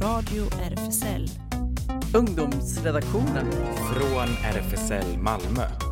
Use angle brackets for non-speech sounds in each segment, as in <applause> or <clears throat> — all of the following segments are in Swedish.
Radio RFSL. Ungdomsredaktionen. Från RFSL Malmö.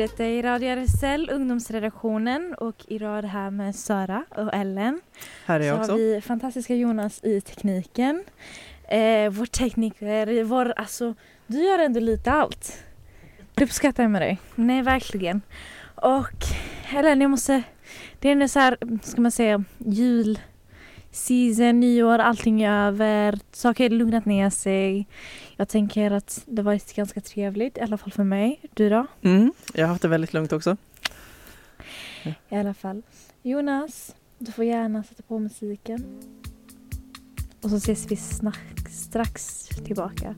Detta är Radio RSL, ungdomsredaktionen och är det här med Sara och Ellen. Här är Så jag har också. vi fantastiska Jonas i tekniken. Eh, vår tekniker, vår, alltså du gör ändå lite allt. Det uppskattar jag med dig. Nej, verkligen. Och Ellen, jag måste, det är ändå så här, ska man säga, jul, season, nyår, allting är över, saker har lugnat ner sig. Jag tänker att det har varit ganska trevligt, i alla fall för mig. Du då? Mm, jag har haft det väldigt lugnt också. I alla fall. Jonas, du får gärna sätta på musiken. Och så ses vi snack, strax tillbaka.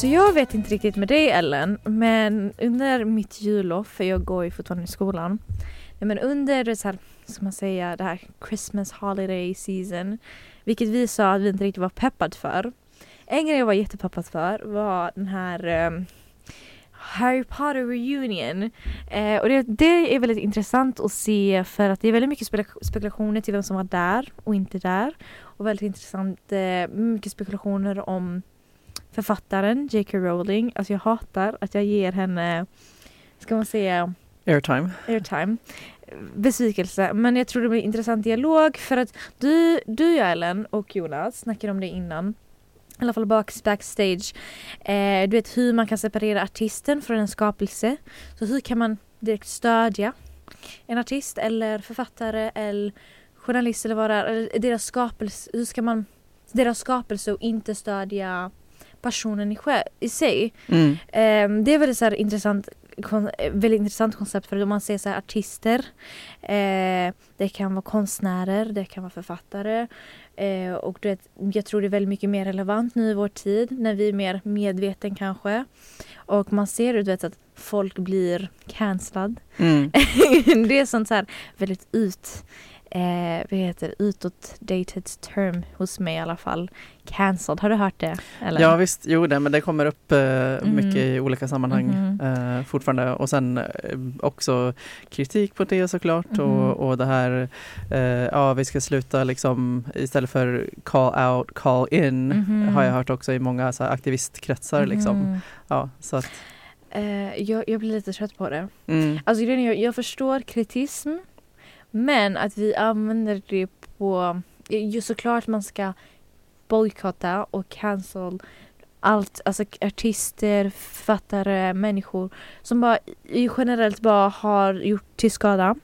Så jag vet inte riktigt med dig Ellen, men under mitt jullov, för jag går ju fortfarande i skolan. Nej, men under det så här, ska man säga, det här Christmas holiday season, vilket vi sa att vi inte riktigt var peppad för. En grej jag var jättepeppad för var den här um, Harry Potter reunion. Eh, och det, det är väldigt intressant att se för att det är väldigt mycket spekulationer till vem som var där och inte där. Och väldigt intressant, eh, mycket spekulationer om författaren J.K. Rowling. Alltså jag hatar att jag ger henne, ska man säga, Airtime. airtime. Besvikelse. Men jag tror det blir intressant dialog för att du, du Ellen och Jonas snackade om det innan. I alla fall back, backstage. Eh, du vet hur man kan separera artisten från en skapelse. Så hur kan man direkt stödja en artist eller författare eller journalist eller vad det är. Eller deras skapelse. Hur ska man deras skapelse och inte stödja personen i, själv, i sig. Mm. Eh, det är väldigt så här intressant, kon, eh, väldigt intressant koncept för om man ser så här artister. Eh, det kan vara konstnärer, det kan vara författare. Eh, och du vet, jag tror det är väldigt mycket mer relevant nu i vår tid när vi är mer medveten kanske. Och man ser du vet, att folk blir cancellad. Mm. <laughs> det är sånt så här väldigt ut, eh, vad heter det, utåt dated term hos mig i alla fall. Cancelled, har du hört det? Eller? Ja visst, jo det, men det kommer upp eh, mycket Mhm. i olika sammanhang Mhm. eh, fortfarande. Och sen eh, också kritik på det såklart Mhm. och, och det här, eh, ja vi ska sluta liksom istället för call out, call in Mhm. har jag hört också i många så här, aktivistkretsar liksom. Mhm. Ja, så att, Eh, jag, jag blir lite trött på det. mm, Alltså jag, jag förstår kritism men att vi använder det på... Eh, ju såklart man ska bojkotta och cancel allt, alltså artister, författare, människor som bara generellt bara har gjort till skada.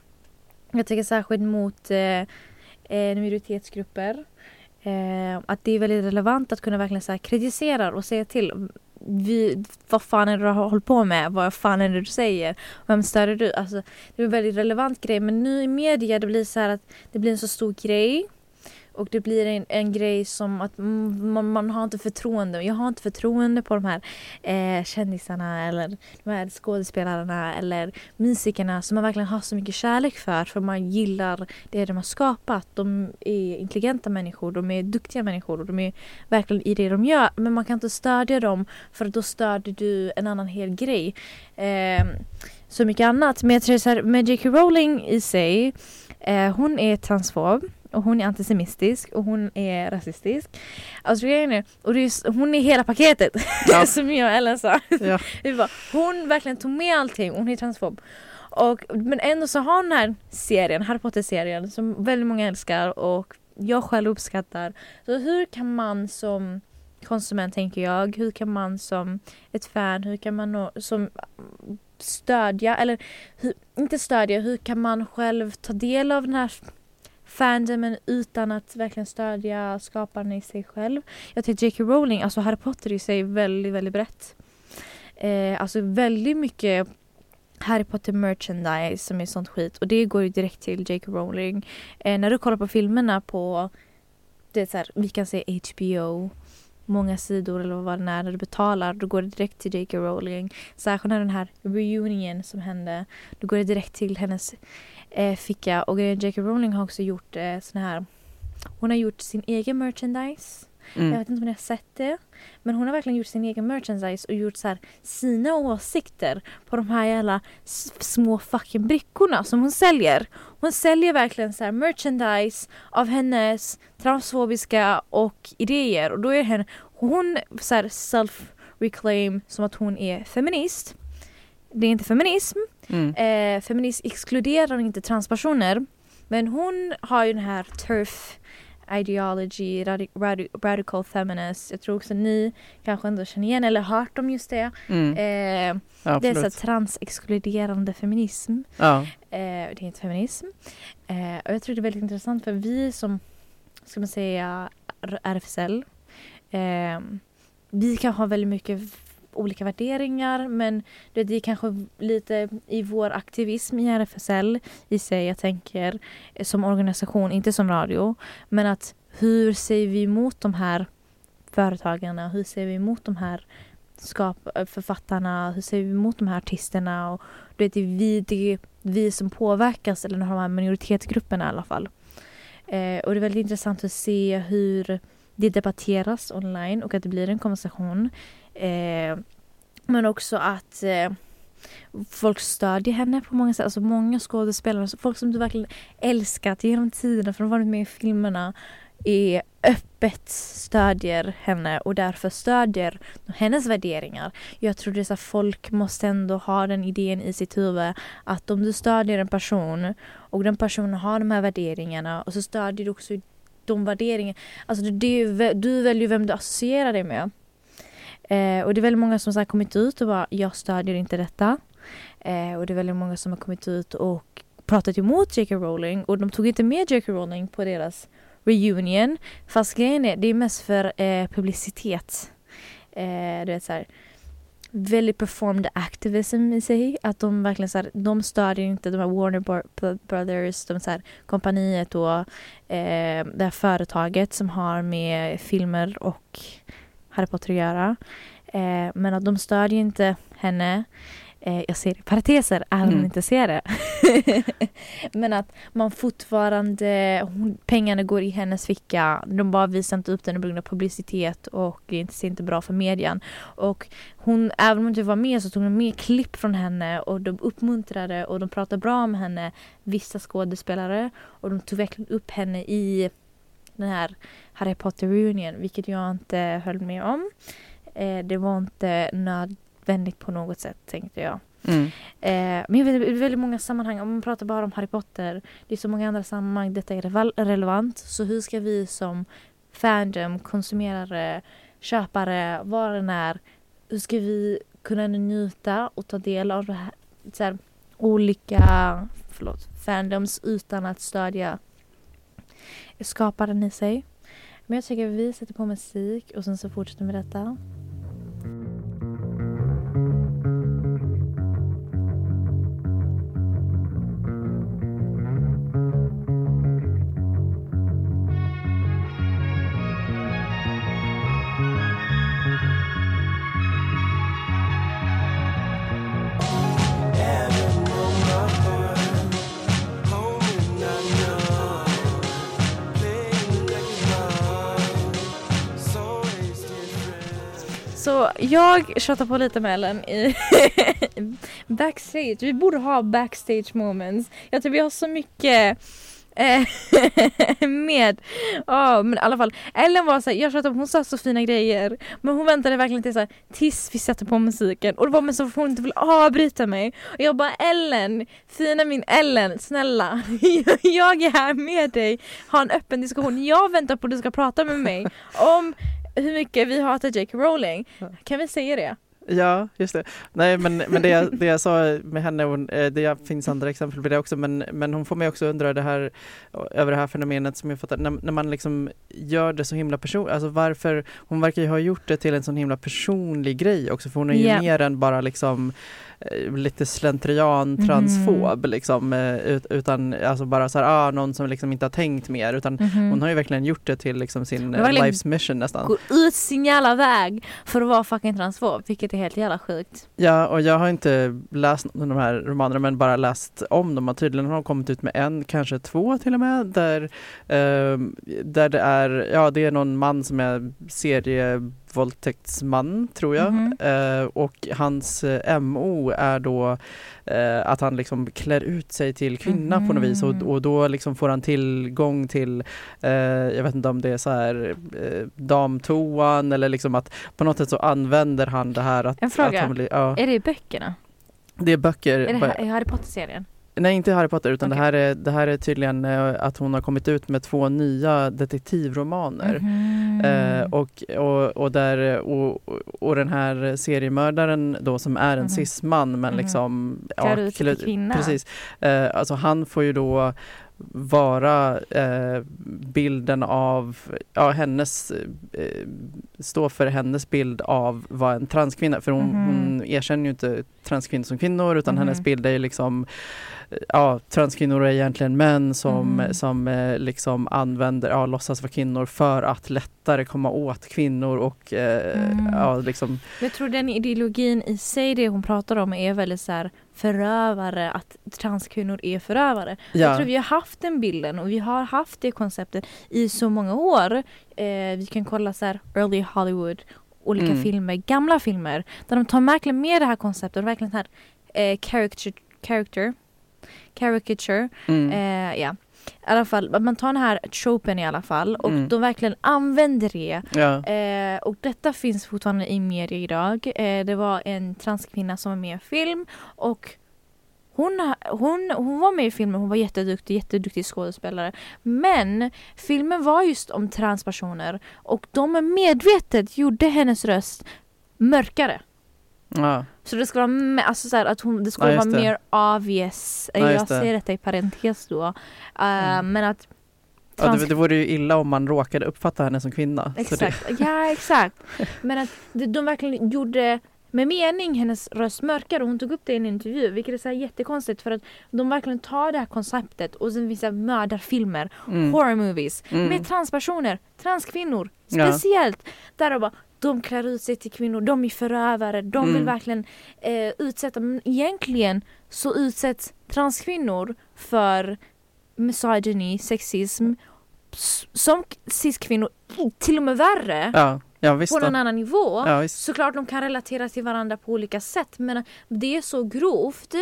Jag tänker särskilt mot eh, eh, minoritetsgrupper. Eh, att det är väldigt relevant att kunna verkligen så här, kritisera och säga till. Vi, vad fan är det du har hållit på med? Vad fan är det du säger? Vem stör du? Alltså, det är en väldigt relevant grej men nu i media det blir så här att det blir en så stor grej och det blir en, en grej som att man, man har inte förtroende. Jag har inte förtroende på de här eh, kändisarna eller de här skådespelarna eller musikerna som man verkligen har så mycket kärlek för för man gillar det de har skapat. De är intelligenta människor, de är duktiga människor och de är verkligen i det de gör. Men man kan inte stödja dem för då stödjer du en annan hel grej. Eh, så mycket annat. Men jag tror så här, med J.K. Rowling i sig, eh, hon är transfob och hon är antisemitisk och hon är rasistisk. Alltså grejen är, och det är, s- hon är hela paketet Ja. <laughs> som jag och Ellen sa. Ja. <laughs> Bara, hon verkligen tog med allting, hon är transfob. Och, men ändå så har hon den här serien, Harry Potter-serien som väldigt många älskar och jag själv uppskattar. Så hur kan man som konsument tänker jag, hur kan man som ett fan, hur kan man nå, som stödja eller hur, inte stödja, hur kan man själv ta del av den här fandomen utan att verkligen stödja skaparen i sig själv. Jag tycker J.K. Rowling, alltså Harry Potter i sig väldigt, väldigt brett. Eh, alltså väldigt mycket Harry Potter merchandise som är sånt skit och det går ju direkt till J.K. Rowling. Eh, när du kollar på filmerna på det är så här, vi kan säga HBO många sidor eller vad det är när du betalar då går det direkt till J.K. Rowling. Särskilt när den här reunion som hände då går det direkt till hennes eh, ficka och grejen J.K. Rowling har också gjort eh, sån här hon har gjort sin egen merchandise jag Mm. vet inte om ni har sett det. Men hon har verkligen gjort sin egen merchandise och gjort så här, sina åsikter på de här jävla små fucking brickorna som hon säljer. Hon säljer verkligen så här merchandise av hennes transfobiska och idéer och då är henne, hon så här self-reclaim som att hon är feminist. Det är inte feminism. Mm. Eh, feminism exkluderar inte transpersoner. Men hon har ju den här turf ideology, radi- radi- radical feminist. Jag tror också ni kanske ändå känner igen eller hört om just det. Mm. Eh, Ja, det är så transexkluderande feminism. Ja. Eh, det är inte feminism. Eh, och jag tror det är väldigt intressant för vi som, ska man säga, RFSL. Eh, vi kan ha väldigt mycket olika värderingar men det är kanske lite i vår aktivism i RFSL i sig, jag tänker eh, som organisation, inte som radio. Men att hur säger vi emot de här företagarna? Hur säger vi emot de här skap eh, författarna? Hur säger vi emot de här artisterna? Och du vet, det är vi, det är vi som påverkas, eller de här minoritetsgrupperna i alla fall. Eh, och det är väldigt intressant att se hur det debatteras online och att det blir en konversation. Eh, men också att eh, folk stödjer henne på många sätt. Alltså många skådespelare, alltså folk som du verkligen älskat genom tiderna för de har varit med i filmerna är öppet stödjer henne och därför stödjer hennes värderingar. Jag tror det är folk måste ändå ha den idén i sitt huvud att om du stödjer en person och den personen har de här värderingarna och så stödjer du också de värderingarna. Alltså du, du väljer ju vem du associerar dig med. Eh, och det är väldigt många som har kommit ut och bara jag stödjer inte detta. Eh, och det är väldigt många som har kommit ut och pratat emot J.K. Rowling och de tog inte med J.K. Rowling på deras reunion. Fast grejen är, det är mest för eh, publicitet. Eh, du vet så här, väldigt performed activism i sig. Att de verkligen så här, de stödjer inte de här Warner Brothers, de så här, kompaniet och eh, det här företaget som har med filmer och Harry Potter att göra. Eh, men att de stödjer inte henne. Eh, jag ser i parenteser, om Mm. ni inte ser det. <laughs> men att man fortfarande, hon, pengarna går i hennes ficka. De bara visar inte upp den på grund av publicitet och det ser inte bra för medien. Och hon, även om hon inte var med så tog de med klipp från henne och de uppmuntrade och de pratade bra om henne, vissa skådespelare. Och de tog verkligen upp henne i den här Harry Potter reunion, vilket jag inte höll med om. Eh, det var inte nödvändigt på något sätt tänkte jag. Mm. Eh, men jag vet, i väldigt många sammanhang, om man pratar bara om Harry Potter, det är så många andra sammanhang detta är relevant. Så hur ska vi som fandom, konsumerare, köpare, vad det än är, hur ska vi kunna njuta och ta del av det här, så här, olika förlåt, fandoms utan att stödja skapar den i sig. Men jag tycker vi sätter på musik och sen så fortsätter vi med detta. Jag tjatar på lite med Ellen i <laughs> backstage. Vi borde ha backstage moments. Jag tror vi har så mycket eh, <laughs> med, ja men i alla fall Ellen var såhär, jag tjatade, hon sa så fina grejer Men hon väntade verkligen till såhär, tills vi satte på musiken. Och det var med så att hon inte ville avbryta mig. Och jag bara Ellen, fina min Ellen, snälla. <laughs> Jag är här med dig, ha en öppen diskussion. Jag väntar på att du ska prata med mig om hur mycket vi hatar J.K. Rowling Kan vi säga det? Ja, just det. Nej, men, men det, jag, det jag sa med henne, hon, eh, det finns andra exempel på det också, men, men hon får mig också undra det här, över det här fenomenet som jag fattar, när, när man liksom gör det så himla personligt, alltså varför, hon verkar ju ha gjort det till en sån himla personlig grej också, för hon är ju Ja. mer än bara liksom eh, lite slentrian transfob liksom, eh, ut, utan alltså bara så här, ah, någon som liksom inte har tänkt mer, utan Mhm. hon har ju verkligen gjort det till liksom sin life's mission nästan. Går ut sin jävla väg för att vara fucking transfob, vilket är helt jävla sjukt. Ja, och jag har inte läst de här romanerna men bara läst om dem och tydligen har de kommit ut med en, kanske två till och med, där, eh, där det är, ja det är någon man som är serie serievåldtäktsman tror jag Mhm. Eh, och hans eh, MO är då eh, att han liksom klär ut sig till kvinna på något vis och, Mhm. och då liksom får han tillgång till, eh, jag vet inte om det är så här eh, damtoan eller liksom att på något sätt så använder han det här att, En fråga. att blir, ja. Är det i böckerna? Det är böcker. Är det Harry Potter-serien? Nej, inte Harry Potter utan Okej. det, här är, det här är tydligen eh, att hon har kommit ut med två nya detektivromaner. Mhm. Eh, och, och, och, där, och, och den här seriemördaren då som är en Mhm. cisman men Mhm. liksom klä- kvinna. Precis. Eh, alltså han får ju då vara eh, bilden av, ja hennes, eh, stå för hennes bild av vad en transkvinna, för hon, Mhm. hon erkänner ju inte transkvinnor som kvinnor utan Mhm. hennes bild är ju liksom Ja, transkvinnor är egentligen män som, Mhm. som eh, liksom använder, ja, låtsas vara kvinnor för att lättare komma åt kvinnor och eh, Mm. ja, liksom Jag tror den ideologin i sig, det hon pratar om, är väldigt så här förövare, att transkvinnor är förövare. Jag ja, tror vi har haft den bilden och vi har haft det konceptet i så många år. Eh, vi kan kolla så här early Hollywood, olika Mm. filmer, gamla filmer, där de tar verkligen med det här konceptet och verkligen här eh, character, character, caricature, mm, eh, ja. I alla fall, man tar den här tropen i alla fall och Mm. de verkligen använder det ja, Eh, och detta finns fortfarande i media idag. Eh, det var en transkvinna som var med i en film och hon, hon, hon var med i filmen, hon var jätteduktig, jätteduktig skådespelare. Men filmen var just om transpersoner och de medvetet gjorde hennes röst mörkare. ja, Så det ska vara, alltså så här, att hon, det ska Ja, vara det. mer obvious. Ja, jag just det. säger detta i parentes då. Eh, Mm. Men att ja trans- det, det vore ju illa om man råkade uppfatta henne som kvinna. Så det, Exakt, ja exakt. Men att de, de verkligen gjorde med mening hennes röst mörkare och hon tog upp det i en intervju vilket är så här jättekonstigt för att de verkligen tar det här konceptet och sen vissa mördarfilmer, mm, horror movies mm, med tranpersoner, transkvinnor Ja. speciellt. Där de bara, de klär ut sig till kvinnor, de är förövare, de vill Mm. verkligen eh, utsätta, men egentligen så utsätts transkvinnor för misogyny, sexism som cis-kvinnor, till och med värre ja, ja på då. någon annan nivå. Ja. Såklart de kan relatera till varandra på olika sätt men det är så grovt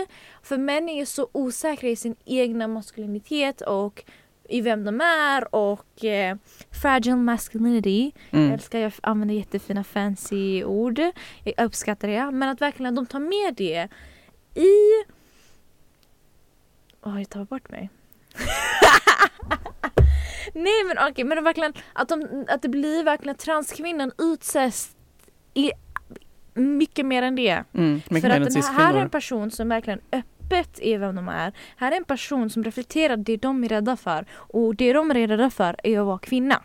för män är så osäkra i sin egna maskulinitet och i vem de är och eh, fragile masculinity. Jag Mm. älskar, jag använder jättefina fancy ord. Jag uppskattar det. Men att verkligen de tar med det i... Åh, jag tar bort mig. <laughs> Nej men okej, men de verkligen, att, de, att det blir verkligen transkvinnan utsätts i mycket mer än det. Mm, För att den här, här är en person som verkligen öppet är vem de är. Här är en person som reflekterar det de är rädda för. Och det de är rädda för är att vara kvinna.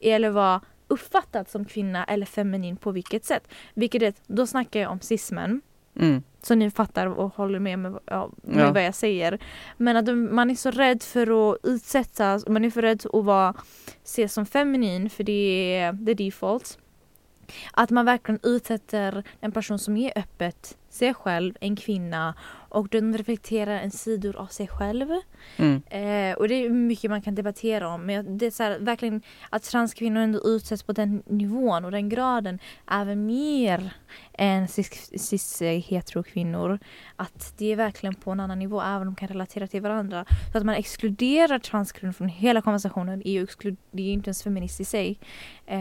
Eller vara uppfattad som kvinna eller feminin på vilket sätt. Vilket är, då snackar jag om cismen. Mm, Så ni fattar och håller med med, ja, med Ja. vad jag säger. Men att man är så rädd för att utsättas, man är för rädd att vara, ses som feminin för det är the default. Att man verkligen utsätter en person som är öppet sig själv, en kvinna och de reflekterar en sidor av sig själv. Mm. Eh, och det är mycket man kan debattera om. Men det är så här, verkligen att transkvinnor ändå utsätts på den nivån och den graden även mer än cis- cis-heterokvinnor. Att det är verkligen på en annan nivå även om de kan relatera till varandra. Så att man exkluderar transkvinnor från hela konversationen är ju det är ju inte ens feminist i sig. Eh,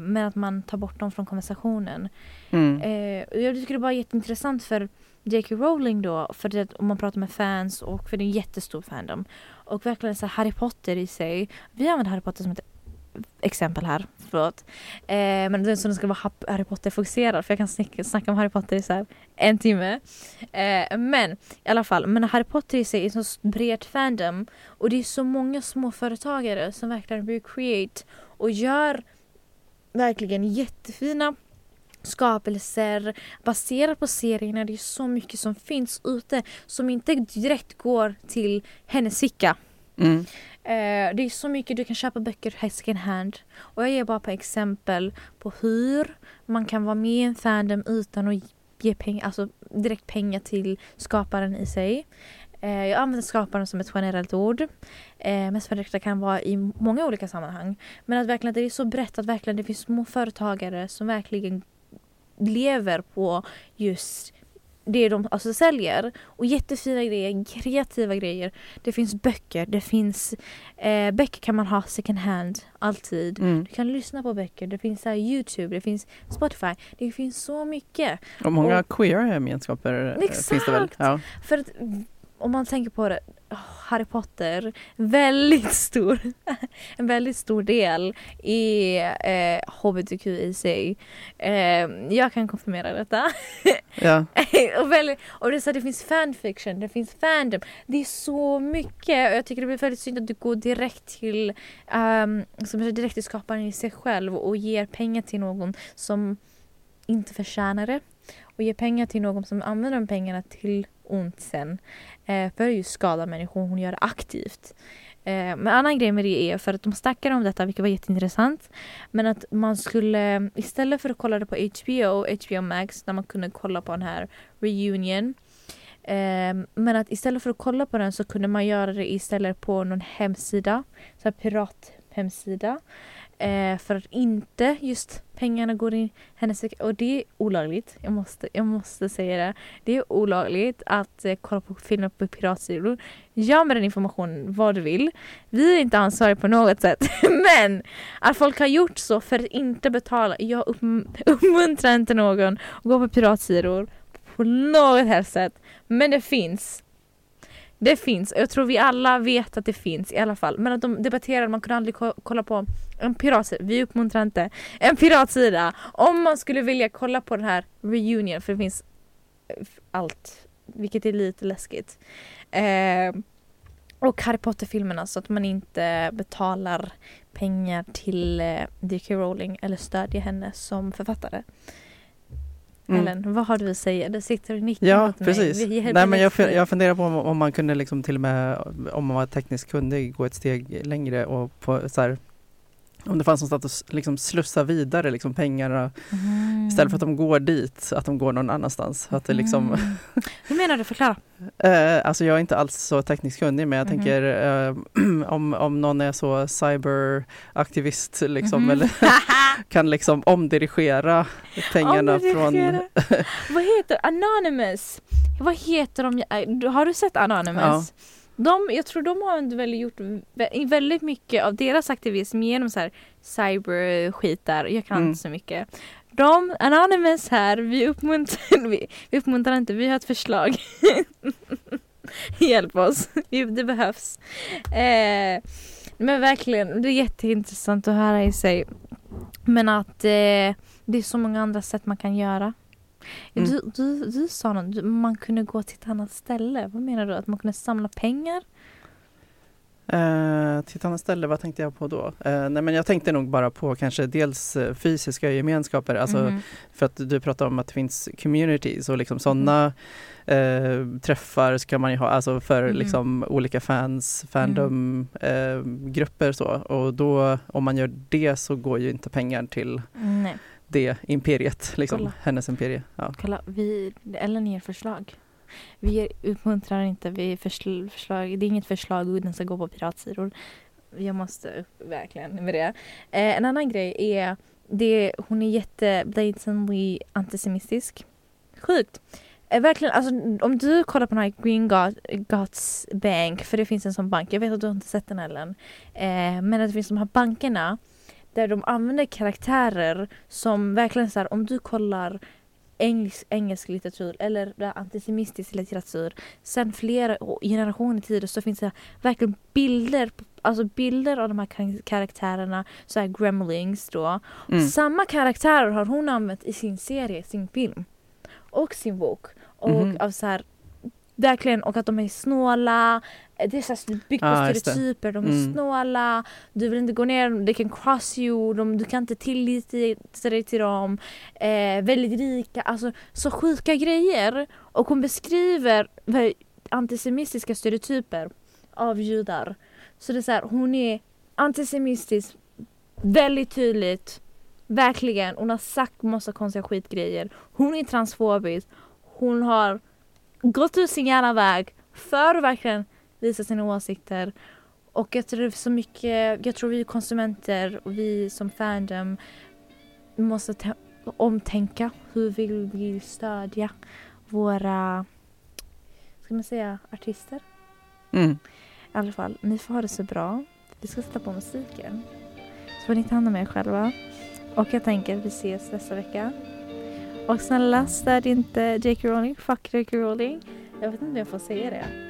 men att man tar bort dem från konversationen. Mm. Eh, jag tycker det bara är jätteintressant för J.K. Rowling då, för det, om man pratar med fans och för det är en jättestor fandom. Och verkligen så Harry Potter i sig. Vi använder Harry Potter som ett exempel här, förlåt. Eh, men det är så det ska vara Harry Potter fokuserad för jag kan snacka, snacka om Harry Potter i så här en timme. Eh, men i alla fall, men Harry Potter i sig är en så bred fandom och det är så många småföretagare som verkligen recreate och gör verkligen jättefina skapelser baserat på serierna. Det är så mycket som finns ute som inte direkt går till hennes ficka. Mm. Eh, det är så mycket du kan köpa böcker second hand. Och jag ger bara på exempel på hur man kan vara med i en fandom utan att ge pengar, alltså direkt pengar till skaparen i sig. Eh, jag använder skaparen som ett generellt ord. Eh, men det kan vara i många olika sammanhang. Men att verkligen det är så brett att verkligen det finns små företagare som verkligen lever på just det de alltså säljer. Och jättefina grejer, kreativa grejer. Det finns böcker, det finns eh, böcker kan man ha second hand alltid. Mm. Du kan lyssna på böcker, det finns här Youtube, det finns Spotify. Det finns så mycket. Och många queera gemenskaper eh, finns det väl? Ja. För att om man tänker på det, Harry Potter, väldigt stor, <laughs> en väldigt stor del i eh, HBTQ i sig. Eh, jag kan konfirmera detta. <laughs> Ja. och, väldigt, och det, så att det finns fanfiction, det finns fandom. Det är så mycket och jag tycker det blir väldigt synd att du går direkt till, um, som direkt till skaparen i sig själv och ger pengar till någon som inte förtjänar det. Och ger pengar till någon som använder de pengarna till ont sen. Eh, för att just skada människor, hon gör det aktivt. Eh, men annan grej med det är för att de snackar om detta, vilket var jätteintressant. Men att man skulle, istället för att kolla det på HBO, HBO Max, där man kunde kolla på den här reunion. Eh, men att istället för att kolla på den så kunde man göra det istället på någon hemsida. Så här pirathemsida. Eh, för att inte just pengarna går in i hennes Och det är olagligt. Jag måste, jag måste säga det. Det är olagligt att eh, kolla på filmer på piratsidor. Gör med den informationen vad du vill. Vi är inte ansvariga på något sätt. <laughs> Men att folk har gjort så för att inte betala. Jag upp- uppmuntrar inte någon att gå på piratsidor på något helst sätt. Men det finns. Det finns. Jag tror vi alla vet att det finns i alla fall. Men att de debatterar, man kunde aldrig kolla på en piratsida. Vi uppmuntrar inte en piratsida. Om man skulle vilja kolla på den här reunion, för det finns eh, allt. Vilket är lite läskigt. Eh, och Harry Potter-filmerna så att man inte betalar pengar till eh, D.K. Rowling eller stödjer henne som författare. Mm. Ellen, vad har du att säga? Det sitter och nickar Ja, mig. precis. Är Nej, men jag, jag funderar på om, om man kunde liksom till och med, om man var tekniskt kunnig, gå ett steg längre och på så här, om det fanns någonstans att liksom slussa vidare liksom pengarna Mm. istället för att de går dit, att de går någon annanstans. Att det liksom, Mm. <laughs> Hur menar du? Förklara. eh, alltså jag är inte alls så tekniskt kunnig men jag Mhm. tänker eh, <clears throat> om, om någon är så cyberaktivist liksom, Mhm. eller <laughs> kan liksom omdirigera pengarna från... Omdirigera. Vad heter Anonymous? Vad heter de? Har du sett Anonymous? De, jag tror de har väl gjort vä- väldigt mycket av deras aktivism genom så här cyberskitar. Jag kan Mm. inte så mycket. De, Anonymous här, vi uppmuntrar, vi, vi uppmuntrar inte, vi har ett förslag. <laughs> Hjälp oss, <laughs> det behövs. Eh, men verkligen, det är jätteintressant att höra i sig. Men att eh, det är så många andra sätt man kan göra. Mm. Du, du, du sa något, man kunde gå till ett annat ställe. Vad menar du? Att man kunde samla pengar? Eh, till ett annat ställe, vad tänkte jag på då? Eh, nej men jag tänkte nog bara på kanske dels eh, fysiska gemenskaper, alltså Mhm. för att du pratar om att det finns communities och liksom sådana eh, träffar ska man ju ha, alltså för Mhm. liksom olika fans, fandom, eh, grupper så och då om man gör det så går ju inte pengar till, Nej. Det imperiet, liksom, Kolla. hennes imperie. Ja. Kolla, vi, Ellen ger förslag. Vi uppmuntrar inte, vi försl, förslag, det är inget förslag hur den ska gå på piratsidor. Jag måste upp verkligen med det. Eh, en annan grej är, det, hon är jätte blatantly antisemitisk. Sjukt. Eh, verkligen, alltså om du kollar på den här Green God, Gods Bank, för det finns en sån bank, jag vet att du inte sett den Ellen. Eh, men att det finns de här bankerna där de använder karaktärer som verkligen så här, om du kollar engelsk, engelsk litteratur eller antisemitisk litteratur sen flera generationer tidigare så finns det verkligen bilder Alltså bilder av de här kar- karaktärerna, så här gremlings då. Mm. Samma karaktärer har hon använt i sin serie, sin film och sin bok. Och Mhm. av så här, verkligen, och att de är snåla. Det är så byggt på Ah, stereotyper, de är Mm. snåla, du vill inte gå ner, they can cross you, de, du kan inte tillita dig till dem. Eh, väldigt rika, alltså så sjuka grejer. Och hon beskriver antisemitiska stereotyper av judar. Så det är så här, hon är antisemitisk väldigt tydligt. Verkligen. Hon har sagt massa konstiga skitgrejer. Hon är transfobisk. Hon har gått ut sin jävla väg för att verkligen visa sina åsikter. Och jag tror det är så mycket, jag tror vi konsumenter och vi som fandom måste tä- omtänka hur vill vi stödja våra, ska man säga, artister? Mm. I alla fall, ni får ha det så bra. Vi ska sätta på musiken. Så får ni ta hand om er själva. Och jag tänker att vi ses nästa vecka. Och snälla stöd inte J.K. Rowling. Fuck J.K. Rowling. Jag vet inte om jag får säga det. Det